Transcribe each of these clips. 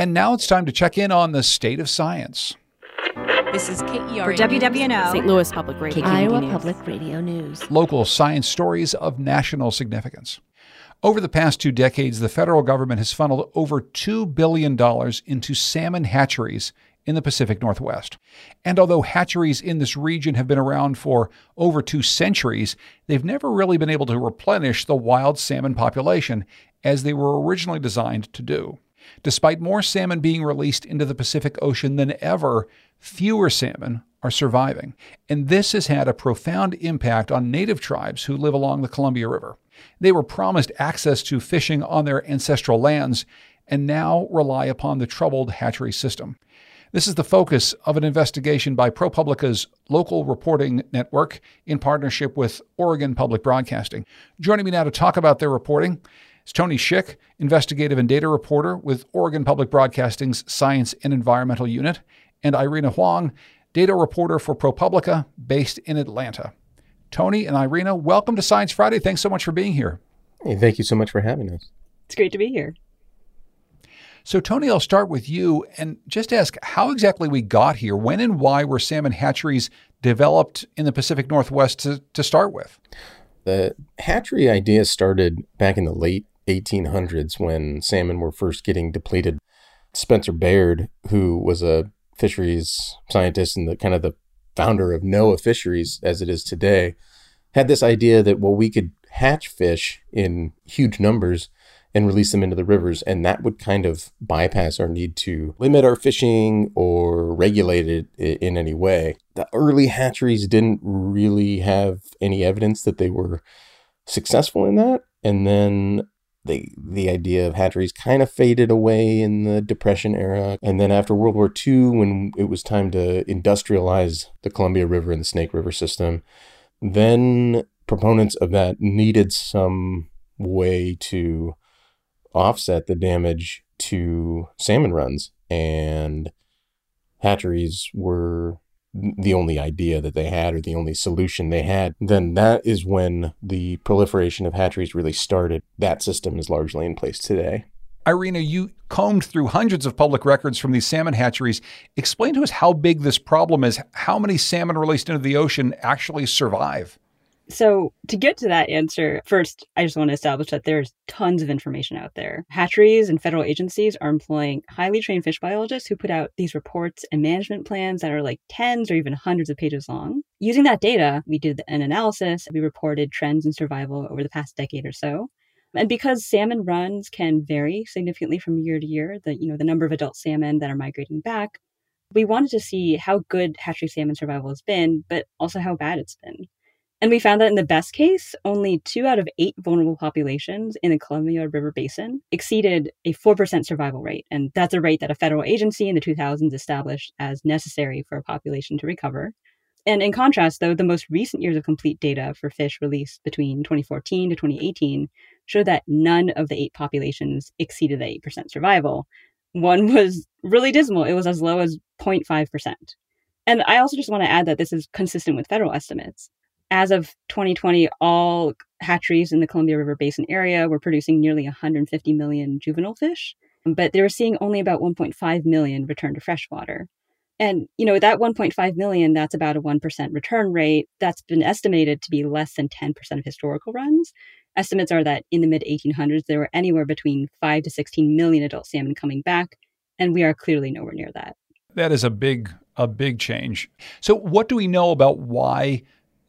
And now it's time to check in on the state of science. This is KERA For WWNO, St. Louis Public Radio. Iowa News. Public Radio News. Local science stories of national significance. Over the past two decades, the federal government has funneled over $2 billion into salmon hatcheries in the Pacific Northwest. And although hatcheries in this region have been around for over two centuries, they've never really been able to replenish the wild salmon population as they were originally designed to do. Despite more salmon being released into the Pacific Ocean than ever, fewer salmon are surviving. And this has had a profound impact on native tribes who live along the Columbia River. They were promised access to fishing on their ancestral lands and now rely upon the troubled hatchery system. This is the focus of an investigation by ProPublica's local reporting network in partnership with Oregon Public Broadcasting. Joining me now to talk about their reporting is Tony Schick, investigative and data reporter with Oregon Public Broadcasting's Science and Environmental Unit, and Irena Hwang, data reporter for ProPublica based in Atlanta. Tony and Irena, welcome to Science Friday. Thanks so much for being here. Hey, thank you so much for having us. It's great to be here. So, Tony, I'll start with you and just ask how exactly we got here. When and why were salmon hatcheries developed in the Pacific Northwest to, to start with? The hatchery idea started back in the late 1800s when salmon were first getting depleted. Spencer Baird, who was a fisheries scientist and the kind of the founder of NOAA Fisheries as it is today, had this idea that well we could hatch fish in huge numbers and release them into the rivers and that would kind of bypass our need to limit our fishing or regulate it in any way. The early hatcheries didn't really have any evidence that they were successful in that and then the the idea of hatcheries kind of faded away in the depression era. And then after world war ii when it was time to industrialize the columbia river and the snake river system then proponents of that needed some way to offset the damage to salmon runs. And hatcheries were the only idea that they had or the only solution they had, then that is when the proliferation of hatcheries really started. That system is largely in place today. Irena, you combed through hundreds of public records from these salmon hatcheries. Explain to us how big this problem is. How many salmon released into the ocean actually survive? So, to get to that answer, first, I just want to establish that there's tons of information out there. Hatcheries and federal agencies are employing highly trained fish biologists who put out these reports and management plans that are like tens or even hundreds of pages long. Using that data, we did an analysis. We reported trends in survival over the past decade or so. And because salmon runs can vary significantly from year to year, the you know the number of adult salmon that are migrating back, we wanted to see how good hatchery salmon survival has been, but also how bad it's been. And we found that in the best case, only two out of eight vulnerable populations in the Columbia River Basin exceeded a 4% survival rate. And that's a rate that a federal agency in the 2000s established as necessary for a population to recover. And in contrast, though, the most recent years of complete data for fish released between 2014 to 2018 showed that none of the eight populations exceeded the 8% survival. One was really dismal, it was as low as 0.5%. And I also just want to add that this is consistent with federal estimates as of 2020, all hatcheries in the Columbia River Basin area were producing nearly 150 million juvenile fish, but they were seeing only about 1.5 million return to freshwater. And, you know, that 1.5 million, that's about a 1% return rate. That's been estimated to be less than 10% of historical runs. Estimates are that in the mid 1800s, there were anywhere between 5 to 16 million adult salmon coming back, and we are clearly nowhere near that. That is a big, a big change. So, what do we know about why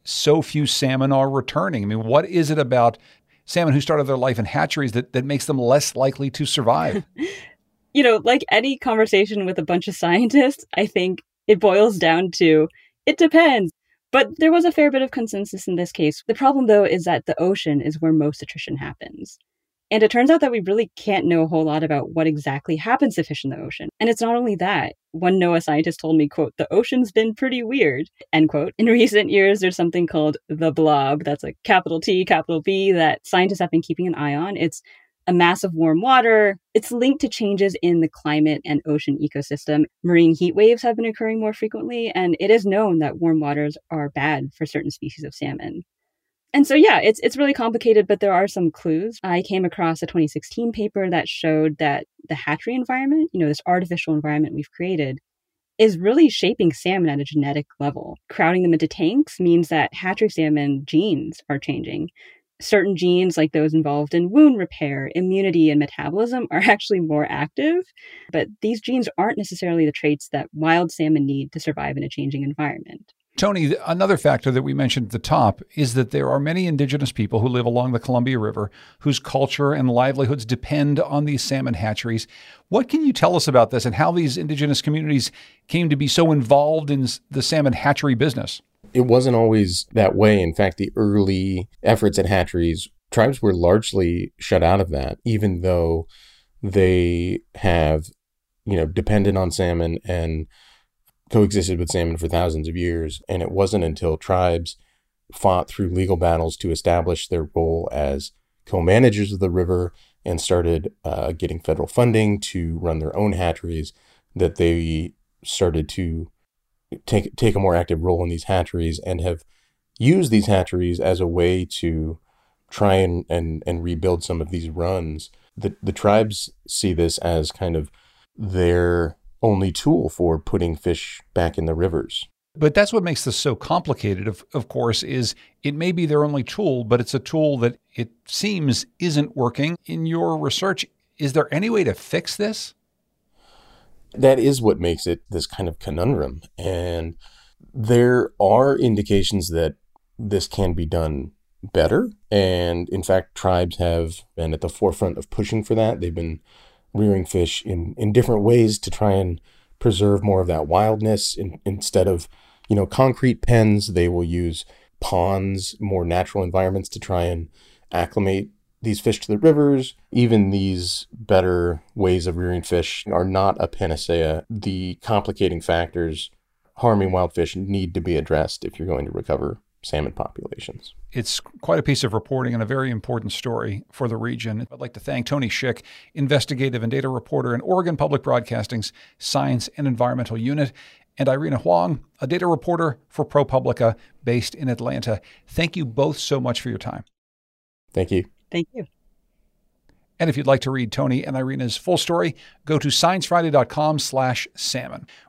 so few salmon are returning? I mean, what is it about salmon who started their life in hatcheries that, that makes them less likely to survive? you know, like any conversation with a bunch of scientists, I think it boils down to it depends. But there was a fair bit of consensus in this case. The problem, though, is that the ocean is where most attrition happens. And it turns out that we really can't know a whole lot about what exactly happens to fish in the ocean. And it's not only that. One NOAA scientist told me, quote, the ocean's been pretty weird, end quote. In recent years, there's something called the blob. That's a capital T, capital B that scientists have been keeping an eye on. It's a mass of warm water. It's linked to changes in the climate and ocean ecosystem. Marine heat waves have been occurring more frequently, and it is known that warm waters are bad for certain species of salmon. And so, yeah, it's it's really complicated, but there are some clues. I came across a 2016 paper that showed that the hatchery environment, you know, this artificial environment we've created, is really shaping salmon at a genetic level. Crowding them into tanks means that hatchery salmon genes are changing. Certain genes, like those involved in wound repair, immunity, and metabolism, are actually more active. But these genes aren't necessarily the traits that wild salmon need to survive in a changing environment. Tony, another factor that we mentioned at the top is that there are many indigenous people who live along the Columbia River whose culture and livelihoods depend on these salmon hatcheries. What can you tell us about this and how these indigenous communities came to be so involved in the salmon hatchery business? It wasn't always that way. In fact, the early efforts at hatcheries, tribes were largely shut out of that, even though they have, you know, depended on salmon and coexisted with salmon for thousands of years. And it wasn't until tribes fought through legal battles to establish their role as co managers of the river and started uh, getting federal funding to run their own hatcheries that they started to take take a more active role in these hatcheries and have used these hatcheries as a way to try and, and, and rebuild some of these runs. The, the tribes see this as kind of their only tool for putting fish back in the rivers. But that's what makes this so complicated, of, of course, is it may be their only tool, but it's a tool that it seems isn't working. In your research, is there any way to fix this? That is what makes it this kind of conundrum. And there are indications that this can be done better. And in fact, tribes have been at the forefront of pushing for that. They've been rearing fish in, in different ways to try and preserve more of that wildness in, instead of you know concrete pens. They will use ponds more natural environments to try and acclimate these fish to the rivers. Even these better ways of rearing fish are not a panacea. The complicating factors harming wild fish need to be addressed if you're going to recover salmon populations. It's quite a piece of reporting and a very important story for the region. I'd like to thank Tony Schick, investigative and data reporter in Oregon Public Broadcasting's Science and Environmental Unit, and Irena Hwang, a data reporter for ProPublica based in Atlanta. Thank you both so much for your time. Thank you. Thank you. And if you'd like to read Tony and Irena's full story, go to sciencefriday.com slash salmon.